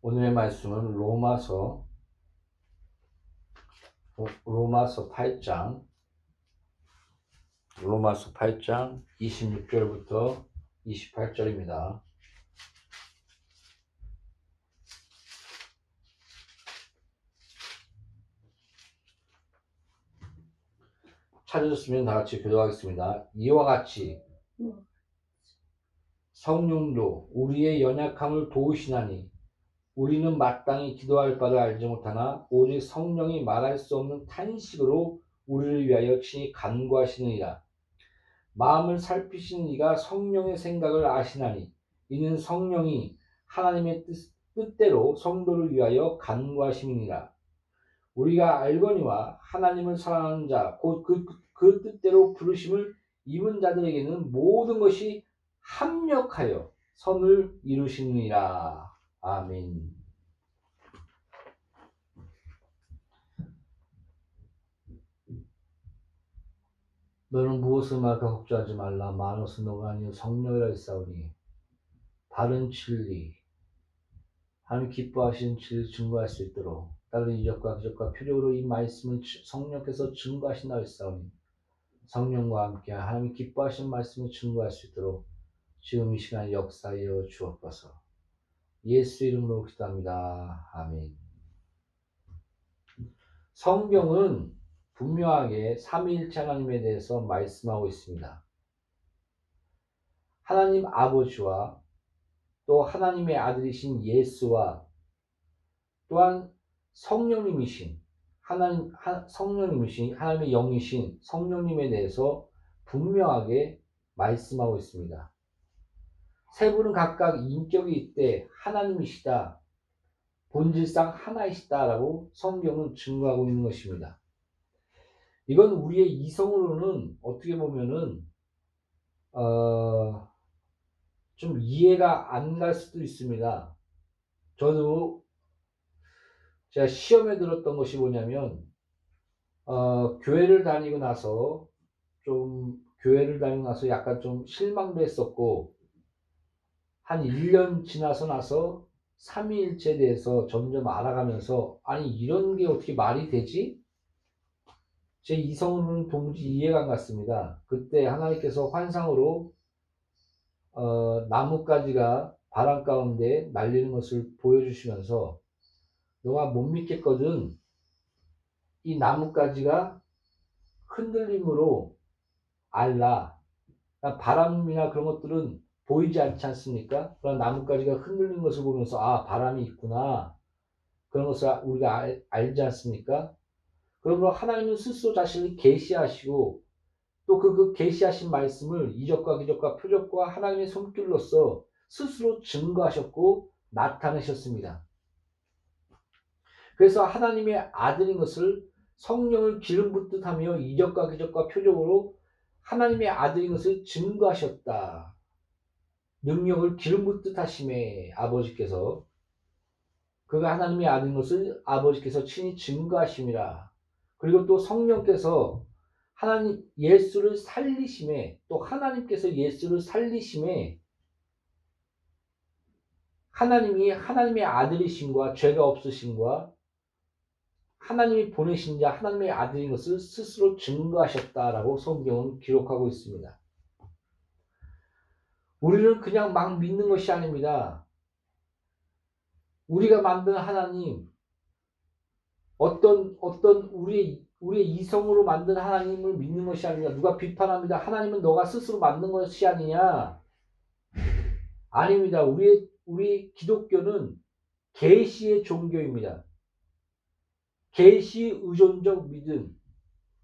오늘의 말씀은 로마서 로- 로마서 8장 로마서 8장 26절부터 28절입니다. 찾으셨으면 다 같이 교도하겠습니다. 이와 같이 성령도 우리의 연약함을 도우시나니 우리는 마땅히 기도할 바를 알지 못하나 오직 성령이 말할 수 없는 탄식으로 우리를 위하여 친히 간구하시느니라. 마음을 살피시는 이가 성령의 생각을 아시나니 이는 성령이 하나님의 뜻, 뜻대로 성도를 위하여 간구하심이니라. 우리가 알거니와 하나님을 사랑하는 자, 곧 그, 그 뜻대로 부르심을 입은 자들에게는 모든 것이 합력하여 선을 이루시느니라. 아멘. 너는 무엇을 말까 걱정하지 말라. 마노스 너가 아니요 성령이라 했사오니 바른 진리 하나님 기뻐하신 진리 증거할 수 있도록 다른 이적과 기적과 표적으로 이 말씀을 주- 성령께서 증거하신다 했사오니 성령과 함께 하나님 기뻐하신 말씀을 증거할 수 있도록 지금 이 시간 역사하여 주옵소서. 예수 이름으로 기도합니다. 아멘. 성경은 분명하게 삼위일체 하나님에 대해서 말씀하고 있습니다. 하나님 아버지와 또 하나님의 아들이신 예수와 또한 성령님이신 하나님 하- 성령님이신 하나님의 영이신 성령님에 대해서 분명하게 말씀하고 있습니다. 세 분은 각각 인격이 있대 하나님이시다. 본질상 하나이시다라고 성경은 증거하고 있는 것입니다. 이건 우리의 이성으로는 어떻게 보면은 어, 좀 이해가 안 갈 수도 있습니다. 저도 제가 시험에 들었던 것이 뭐냐면 어, 교회를 다니고 나서 좀 교회를 다니고 나서 약간 좀 실망도 했었고 한 1년 지나서 나서 삼위일체에 대해서 점점 알아가면서 아니 이런 게 어떻게 말이 되지? 제 이성으로는 도무지 이해가 안 갔습니다. 그때 하나님께서 환상으로 어, 나뭇가지가 바람 가운데 날리는 것을 보여주시면서 너가 못 믿겠거든 이 나뭇가지가 흔들림으로 알라 바람이나 그런 것들은 보이지 않지 않습니까? 그런 나뭇가지가 흔들리는 것을 보면서 아 바람이 있구나 그런 것을 우리가 알, 알지 않습니까? 그러므로 하나님은 스스로 자신을 계시하시고 또그그 계시하신 말씀을 이적과 기적과 표적과 하나님의 손길로서 스스로 증거하셨고 나타내셨습니다. 그래서 하나님의 아들인 것을 성령을 기름 붓듯 하며 이적과 기적과 표적으로 하나님의 아들인 것을 증거하셨다. 능력을 기름 붓듯 하심에 아버지께서 그가 하나님의 아들인 것을 아버지께서 친히 증거하심이라. 그리고 또 성령께서 하나님 예수를 살리심에 또 하나님께서 예수를 살리심에 하나님이 하나님의 아들이신과 죄가 없으신과 하나님이 보내신 자 하나님의 아들인 것을 스스로 증거하셨다라고 성경은 기록하고 있습니다. 우리는 그냥 막 믿는 것이 아닙니다. 우리가 만든 하나님 어떤 어떤 우리의 우리의 이성으로 만든 하나님을 믿는 것이 아니라 누가 비판합니다. 하나님은 너가 스스로 만든 것이 아니냐? 아닙니다. 우리 우리 기독교는 계시의 종교입니다. 계시 의존적 믿음.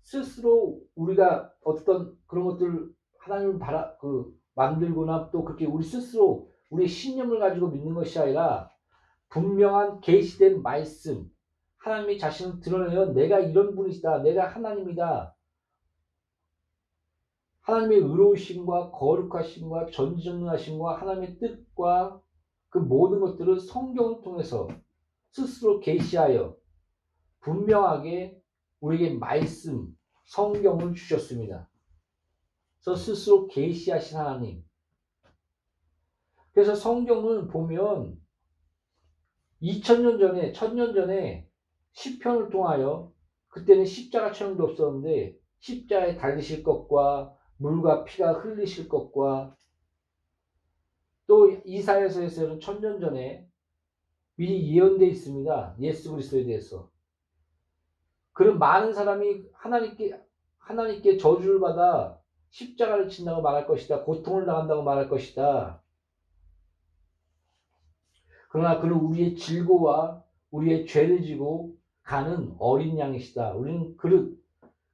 스스로 우리가 어떤 그런 것들 하나님을 바라 그 만들거나 또 그렇게 우리 스스로 우리 신념을 가지고 믿는 것이 아니라 분명한 계시된 말씀 하나님이 자신을 드러내어 내가 이런 분이시다. 내가 하나님이다. 하나님의 의로우심과 거룩하심과 전지전능하심과 하나님의 뜻과 그 모든 것들을 성경을 통해서 스스로 계시하여 분명하게 우리에게 말씀, 성경을 주셨습니다. 그래서 스스로 계시하신 하나님. 그래서 성경을 보면 2000년 전에, 1000년 전에 시편을 통하여 그때는 십자가 천형도 없었는데 십자에 달리실 것과 물과 피가 흘리실 것과 또 이사야서에서는 천년 전에 미리 예언되어 있습니다. 예수 그리스도에 대해서. 그런 많은 사람이 하나님께 하나님께 저주를 받아 십자가를 친다고 말할 것이다. 고통을 당한다고 말할 것이다. 그러나 그는 우리의 질고와 우리의 죄를 지고 가는 어린 양이시다. 우리는 그릇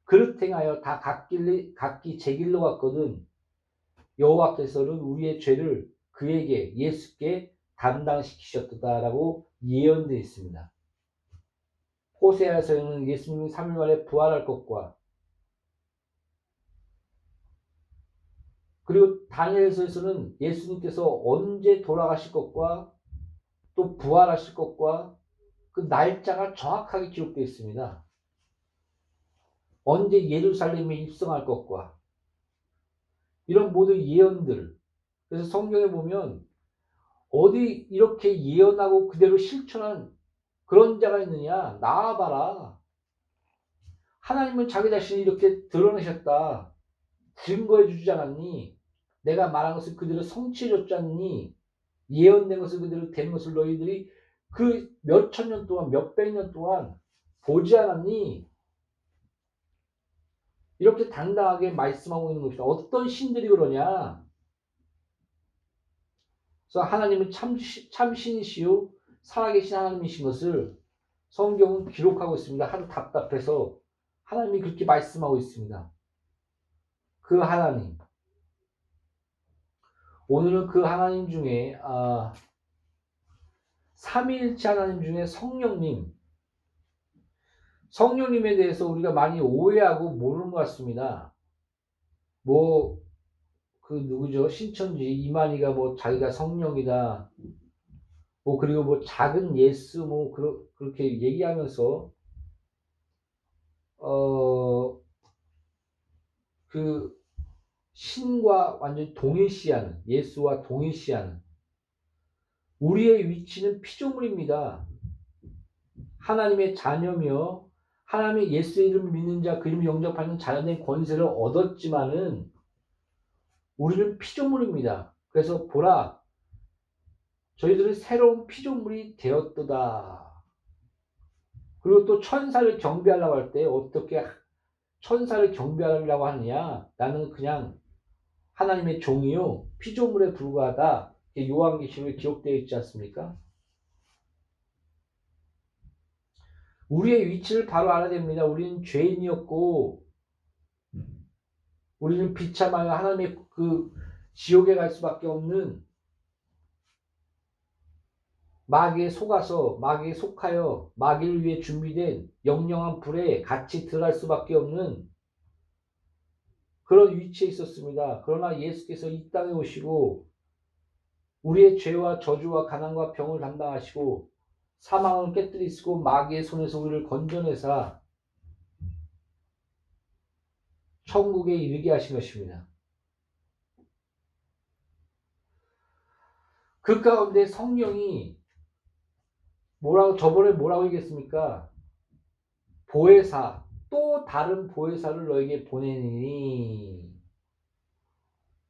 그릇 행하여 다 각기, 각기 제 길로 갔거든. 여호와께서는 우리의 죄를 그에게 예수께 담당시키셨다라고 예언되어 있습니다. 호세아서는 예수님이 3일 만에 부활할 것과 그리고 다니엘서에서는 예수님께서 언제 돌아가실 것과 또 부활하실 것과 그 날짜가 정확하게 기록되어 있습니다. 언제 예루살렘에 입성할 것과 이런 모든 예언들. 그래서 성경에 보면 어디 이렇게 예언하고 그대로 실천한 그런 자가 있느냐? 나와봐라. 하나님은 자기 자신을 이렇게 드러내셨다. 증거해 주지 않았니? 내가 말한 것을 그대로 성취해 줬지 않니? 예언된 것을 그대로 된 것을 너희들이 그 몇 천 년 동안 몇 백 년 동안 보지 않았니 이렇게 당당하게 말씀하고 있는 것이다 어떤 신들이 그러냐 그래서 하나님은 참, 참신이시요 살아계신 하나님이신 것을 성경은 기록하고 있습니다. 하도 답답해서 하나님이 그렇게 말씀하고 있습니다. 그 하나님. 오늘은 그 하나님 중에 아, 삼위일체 하나님 중에 성령님 성령님에 대해서 우리가 많이 오해하고 모르는 것 같습니다. 뭐 그 누구죠? 신천지 이만희가 뭐 자기가 성령이다. 뭐 그리고 뭐 작은 예수 뭐 그러, 그렇게 얘기하면서 어 그 신과 완전히 동일시하는 예수와 동일시하는 우리의 위치는 피조물입니다. 하나님의 자녀며 하나님의 예수 이름 믿는 자, 그 이름 영접하는 자녀된 권세를 얻었지만은 우리는 피조물입니다. 그래서 보라, 저희들은 새로운 피조물이 되었도다. 그리고 또 천사를 경배하려고 할 때 어떻게 천사를 경배하려고 하느냐? 나는 그냥 하나님의 종이요 피조물에 불과하다. 요한계시록에 기록되어 있지 않습니까? 우리의 위치를 바로 알아야 됩니다. 우리는 죄인이었고 우리는 비참하여 하나님의 그 지옥에 갈 수밖에 없는 마귀에 속아서 마귀에 속하여 마귀를 위해 준비된 영영한 불에 같이 들어갈 수밖에 없는 그런 위치에 있었습니다. 그러나 예수께서 이 땅에 오시고 우리의 죄와 저주와 가난과 병을 담당하시고 사망을 깨뜨리시고 마귀의 손에서 우리를 건져내사 천국에 이르게 하신 것입니다. 그 가운데 성령이 뭐라고 저번에 뭐라고 얘기했습니까? 보혜사 또 다른 보혜사를 너에게 보내니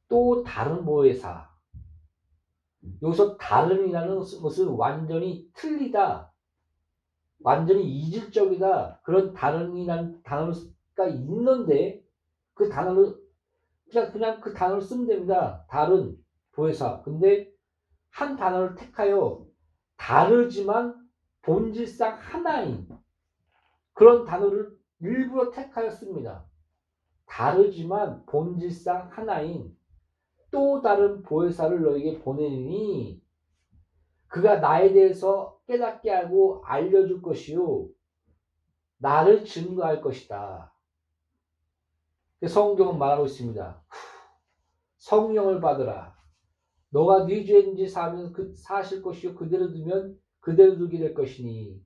또 다른 보혜사 여기서 다른이라는 것은 완전히 틀리다 완전히 이질적이다 그런 다른이라는 단어가 있는데 그 단어를 그냥 그냥 그 단어를 쓰면 됩니다. 다른 보혜사. 근데 한 단어를 택하여 다르지만 본질상 하나인 그런 단어를 일부러 택하였습니다. 다르지만 본질상 하나인 또 다른 보혜사를 너에게 보내니 그가 나에 대해서 깨닫게 하고 알려줄 것이요 나를 증거할 것이다. 성경은 말하고 있습니다. 성령을 받으라. 너가 네 죄인지 사면 그 사실 것이요 그대로 두면 그대로 두게 될 것이니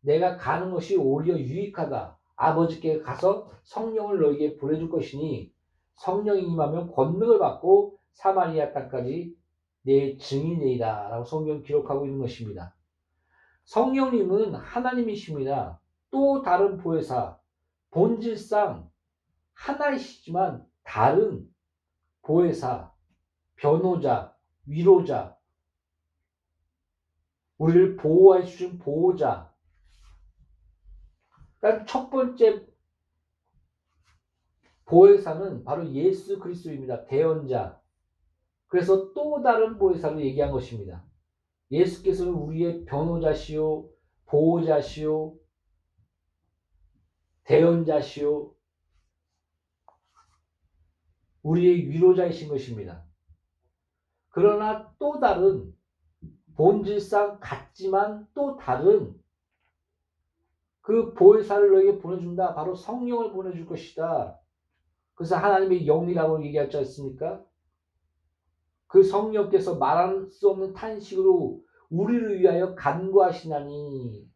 내가 가는 것이 오히려 유익하다. 아버지께 가서 성령을 너에게 보내줄 것이니 성령이 임하면 권능을 받고 사마리아 땅까지 내 증인이다. 라고 성경 기록하고 있는 것입니다. 성령님은 하나님이십니다. 또 다른 보혜사, 본질상 하나이시지만 다른 보혜사, 변호자, 위로자, 우리를 보호해 주신 보호자. 그러니까 첫 번째 보혜사는 바로 예수 그리스도입니다. 대언자. 그래서 또 다른 보혜사를 얘기한 것입니다. 예수께서는 우리의 변호자시요, 보호자시요, 대언자시요, 우리의 위로자이신 것입니다. 그러나 또 다른 본질상 같지만 또 다른 그 보혜사를 너에게 보내준다. 바로 성령을 보내줄 것이다. 그래서 하나님의 영이라고 얘기하지 않습니까? 그 성령께서 말할 수 없는 탄식으로 우리를 위하여 간구하시나니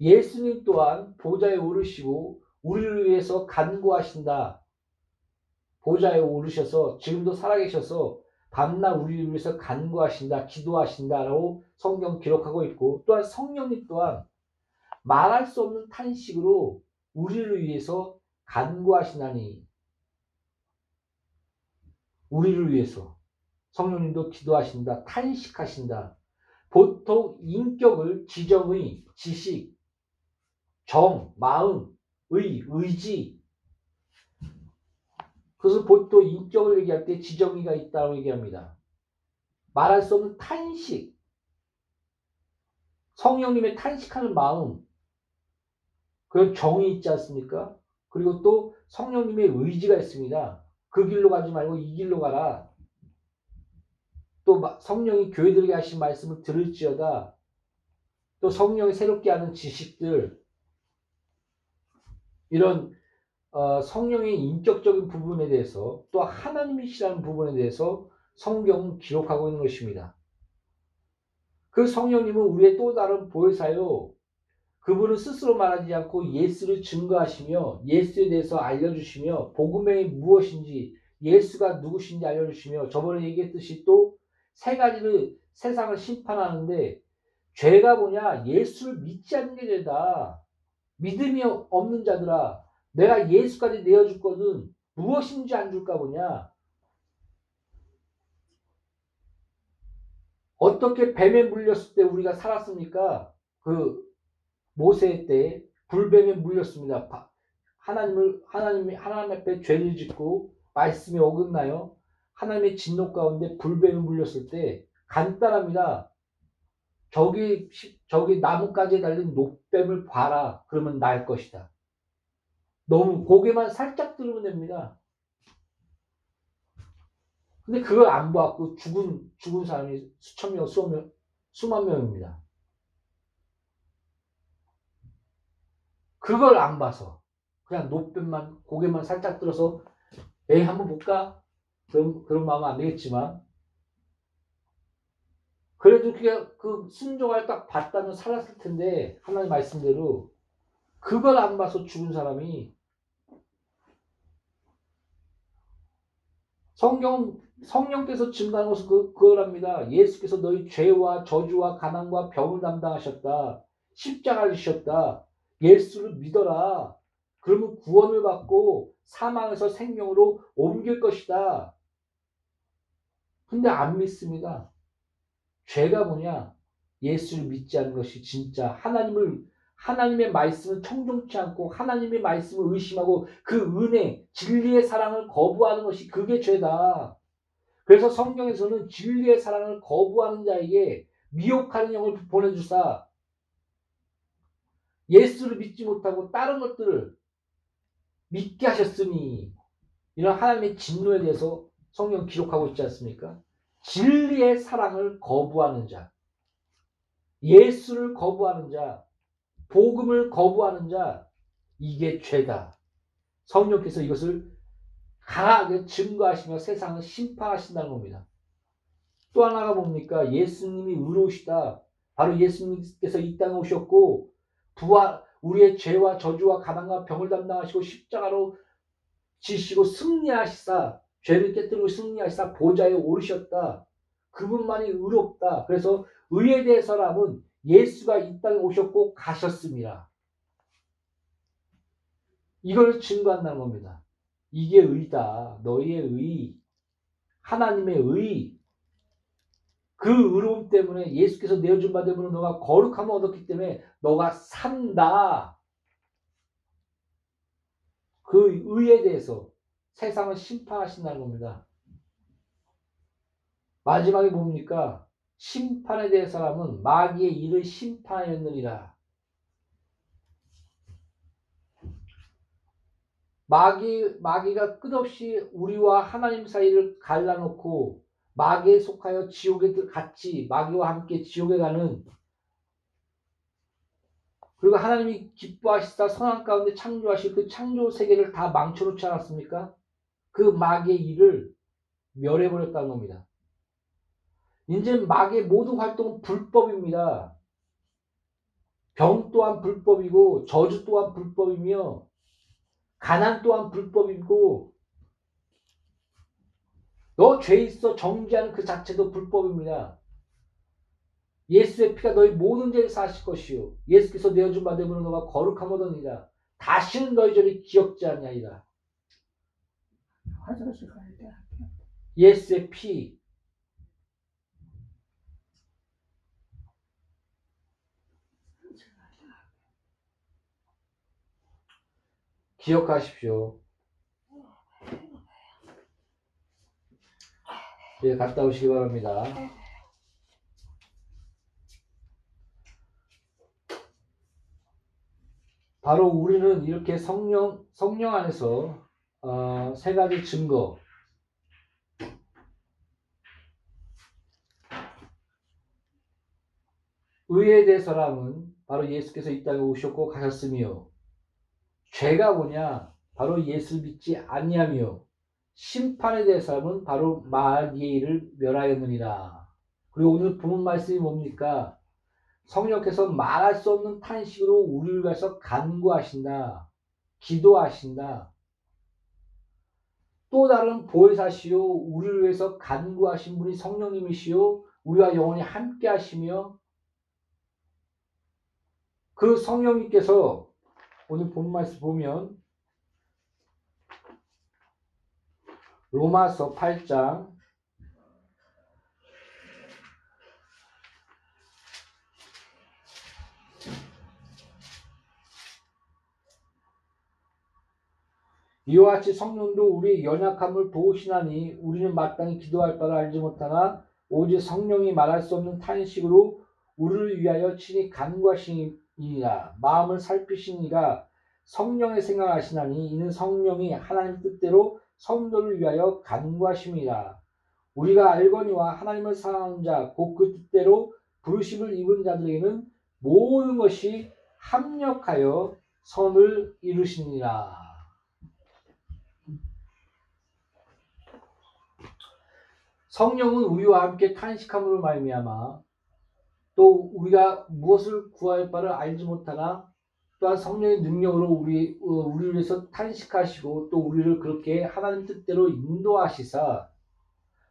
예수님 또한 보좌에 오르시고 우리를 위해서 간구하신다. 보좌에 오르셔서 지금도 살아계셔서 밤낮 우리를 위해서 간구하신다, 기도하신다라고 성경 기록하고 있고 또한 성령님 또한 말할 수 없는 탄식으로 우리를 위해서 간구하시나니 우리를 위해서 성령님도 기도하신다, 탄식하신다. 보통 인격을 지정의, 지식, 정, 마음, 의, 의지. 그래서 보통 인격을 얘기할 때 지정의가 있다고 얘기합니다. 말할 수 없는 탄식. 성령님의 탄식하는 마음. 그런 정이 있지 않습니까? 그리고 또 성령님의 의지가 있습니다. 그 길로 가지 말고 이 길로 가라. 또 성령이 교회들에게 하신 말씀을 들을지어다. 또 성령이 새롭게 하는 지식들 이런 어, 성령의 인격적인 부분에 대해서 또 하나님이시라는 부분에 대해서 성경은 기록하고 있는 것입니다. 그 성령님은 우리의 또 다른 보혜사요. 그분은 스스로 말하지 않고 예수를 증거하시며 예수에 대해서 알려주시며 복음의 무엇인지 예수가 누구신지 알려주시며 저번에 얘기했듯이 또 세 가지를 세상을 심판하는데 죄가 뭐냐? 예수를 믿지 않는 게 죄다. 믿음이 없는 자들아 내가 예수까지 내어줄 거는 무엇인지 안 줄까 보냐? 어떻게 뱀에 물렸을 때 우리가 살았습니까? 그 모세 때 불뱀에 물렸습니다. 하나님을 하나님이 하나님 앞에 죄를 짓고 말씀에 어긋나요. 하나님의 진노 가운데 불뱀에 물렸을 때 간단합니다. 저기 저기 나뭇가지에 달린 녹뱀을 봐라. 그러면 날 것이다. 너무 고개만 살짝 들으면 됩니다. 근데 그걸 안 보았고 죽은 죽은 사람이 수천 명, 수만 명입니다. 그걸 안 봐서 그냥 노뱀만 고개만 살짝 들어서 에이 한번 볼까? 그런 그런 마음은 안 되겠지만 그래도 그게 그 순종을 딱 봤다면 살았을 텐데 하나님 말씀대로 그걸 안 봐서 죽은 사람이 성경 성령께서 증가한 것은 그, 그거랍니다. 예수께서 너희 죄와 저주와 가난과 병을 담당하셨다. 십자가를 지셨다. 예수를 믿어라. 그러면 구원을 받고 사망에서 생명으로 옮길 것이다. 근데 안 믿습니다. 죄가 뭐냐? 예수를 믿지 않는 것이 진짜 하나님을 하나님의 말씀을 청종치 않고 하나님의 말씀을 의심하고 그 은혜, 진리의 사랑을 거부하는 것이 그게 죄다. 그래서 성경에서는 진리의 사랑을 거부하는 자에게 미혹하는 영을 보내주사 예수를 믿지 못하고 다른 것들을 믿게 하셨으니 이런 하나님의 진노에 대해서 성경 기록하고 있지 않습니까? 진리의 사랑을 거부하는 자, 예수를 거부하는 자, 복음을 거부하는 자, 이게 죄다. 성령께서 이것을 강하게 증거하시며 세상을 심판하신다는 겁니다. 또 하나가 뭡니까? 예수님이 의로우시다. 바로 예수님께서 이 땅에 오셨고 부활 우리의 죄와 저주와 가난과 병을 담당하시고 십자가로 지시고 승리하시사 죄를 깨뜨리고 승리하시사 보좌에 오르셨다. 그분만이 의롭다. 그래서 의에 대해서라면 예수가 이 땅에 오셨고 가셨습니다. 이걸 증거한다는 겁니다. 이게 의다. 너희의 의. 하나님의 의. 그 의로움 때문에 예수께서 내어준 바 되면 너가 거룩함을 얻었기 때문에 너가 산다. 그 의에 대해서 세상을 심판하신다는 겁니다. 마지막에 뭡니까? 심판에 대해 사람은 마귀의 일을 심판하였느니라. 마귀, 마귀가 끝없이 우리와 하나님 사이를 갈라놓고 마귀에 속하여 지옥에 같이 마귀와 함께 지옥에 가는 그리고 하나님이 기뻐하시다 선한 가운데 창조하실 그 창조 세계를 다 망쳐놓지 않았습니까? 그 마귀의 일을 멸해버렸다는 겁니다. 이제 마귀의 모든 활동은 불법입니다. 병 또한 불법이고 저주 또한 불법이며 가난 또한 불법이고 너 죄 있어 정죄하는 그 자체도 불법입니다. 예수의 피가 너희 모든 죄를 사실 것이요 예수께서 내어준 바 되므로 너가 거룩함 얻으니라 다시는 너희 죄를 기억지 않냐이라 화장실 가야 돼. 예수의 피 기억하십시오. 예, 갔다 오시기 바랍니다. 바로 우리는 이렇게 성령, 성령 안에서 어, 세 가지 증거. 의에 대해서라면 바로 예수께서 이 땅에 오셨고 가셨으며 죄가 뭐냐? 바로 예수 믿지 아니하며 심판에 대해서는 바로 마귀의 일을 멸하였느니라. 그리고 오늘 본문 말씀이 뭡니까? 성령께서 말할 수 없는 탄식으로 우리를 위해서 간구하신다. 기도하신다. 또 다른 보혜사시요 우리를 위해서 간구하신 분이 성령님이시요 우리와 영원히 함께 하시며 그 성령님께서 오늘 본 말씀 보면 로마서 8장. 이와 같이 성령도 우리의 연약함을 도우시나니 우리는 마땅히 기도할 바를 알지 못하나 오직 성령이 말할 수 없는 탄식으로 우리를 위하여 친히 간구하시니 이라. 마음을 살피시니가 성령의 생각하시나니 이는 성령이 하나님 뜻대로 성도를 위하여 간구하심이라 우리가 알거니와 하나님을 사랑하는 자 곧 그 뜻대로 부르심을 입은 자들에게는 모든 것이 합력하여 선을 이루시니라. 성령은 우리와 함께 탄식함으로 말미암아 또 우리가 무엇을 구할 바를 알지 못하나 또한 성령의 능력으로 우리 어, 우리를 위해서 탄식하시고 또 우리를 그렇게 하나님 뜻대로 인도하시사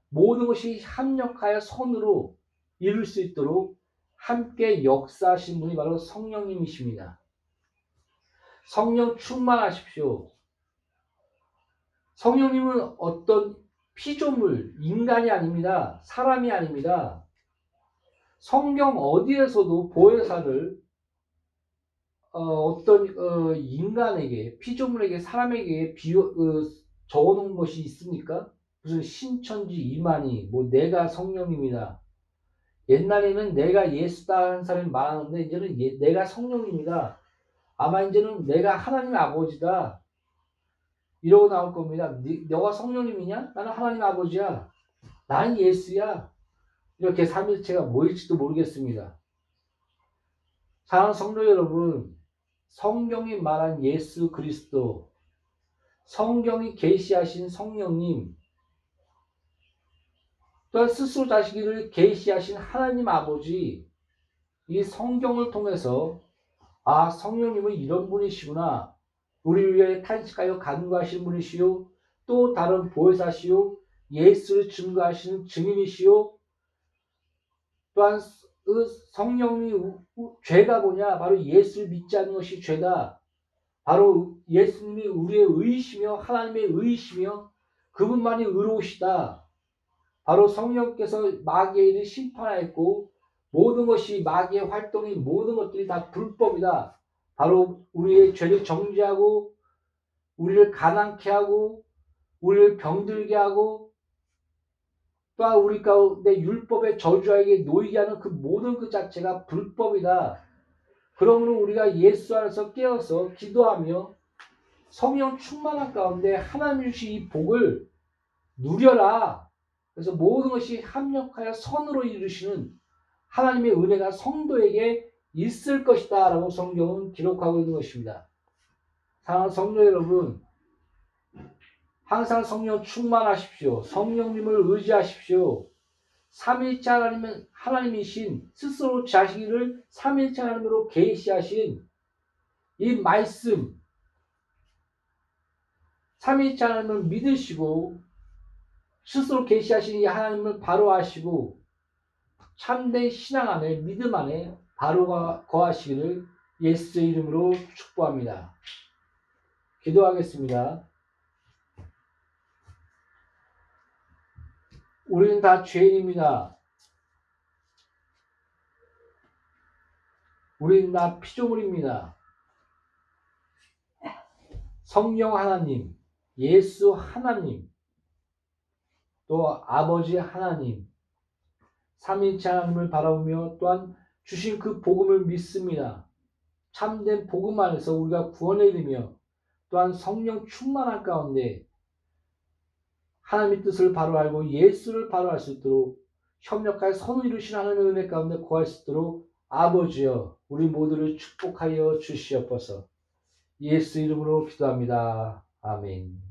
모든 것이 합력하여 선으로 이룰 수 있도록 함께 역사하신 분이 바로 성령님이십니다. 성령 충만하십시오. 성령님은 어떤 피조물, 인간이 아닙니다. 사람이 아닙니다. 성경 어디에서도 보혜사를 어, 떤 어, 인간에게 피조물에게 사람에게 비유 어, 적어놓은 것이 있습니까? 무슨 신천지 이만희 뭐 내가 성령입니다. 옛날에는 내가 예수다 한 사람이 많았는데 이제는 예, 내가 성령입니다. 아마 이제는 내가 하나님 아버지다. 이러고 나올 겁니다. 네, 너가 성령님이냐? 나는 하나님 아버지야. 난 예수야. 이렇게 삼일체가 뭐일지도 모르겠습니다. 사랑하는 성도 여러분, 성경이 말한 예수 그리스도, 성경이 계시하신 성령님, 또한 스스로 자신을 계시하신 하나님 아버지, 이 성경을 통해서 아 성령님은 이런 분이시구나. 우리를 위해 탄식하여 간구하신 분이시요. 또 다른 보혜사시요. 예수를 증거하시는 증인이시요. 또한 그 성령이 우- 우- 죄가 뭐냐? 바로 예수를 믿지 않는 것이 죄다. 바로 예수님이 우리의 의시며 하나님의 의시며 그분만이 의로우시다. 바로 성령께서 마귀의 일을 심판하였고 모든 것이 마귀의 활동이 모든 것들이 다 불법이다. 바로 우리의 죄를 정죄하고 우리를 가난케 하고 우리를 병들게 하고 또한 우리 가운데 율법의 저주에게 놓이게 하는 그 모든 그 자체가 불법이다. 그러므로 우리가 예수 안에서 깨어서 기도하며 성령 충만한 가운데 하나님 주신 이 복을 누려라. 그래서 모든 것이 합력하여 선으로 이루시는 하나님의 은혜가 성도에게 있을 것이다. 라고 성경은 기록하고 있는 것입니다. 사랑하는 성도 여러분, 항상 성령 충만하십시오. 성령님을 의지하십시오. 삼일째 하나님은 하나님이신 스스로 자신을 삼일째 하나님으로 계시하신 이 말씀 삼일째 하나님을 믿으시고 스스로 계시하신 이 하나님을 바로 아시고 참된 신앙 안에 믿음 안에 바로 거하시기를 예수의 이름으로 축복합니다. 기도하겠습니다. 우리는 다 죄인입니다. 우리는 다 피조물입니다. 성령 하나님, 예수 하나님, 또 아버지 하나님, 삼일체 하나님을 바라보며 또한 주신 그 복음을 믿습니다. 참된 복음 안에서 우리가 구원에 이르며 또한 성령 충만한 가운데 하나님의 뜻을 바로 알고 예수를 바로 알 수 있도록 협력하여 선을 이루신 하나님의 은혜 가운데 구할 수 있도록 아버지여 우리 모두를 축복하여 주시옵소서. 예수 이름으로 기도합니다. 아멘.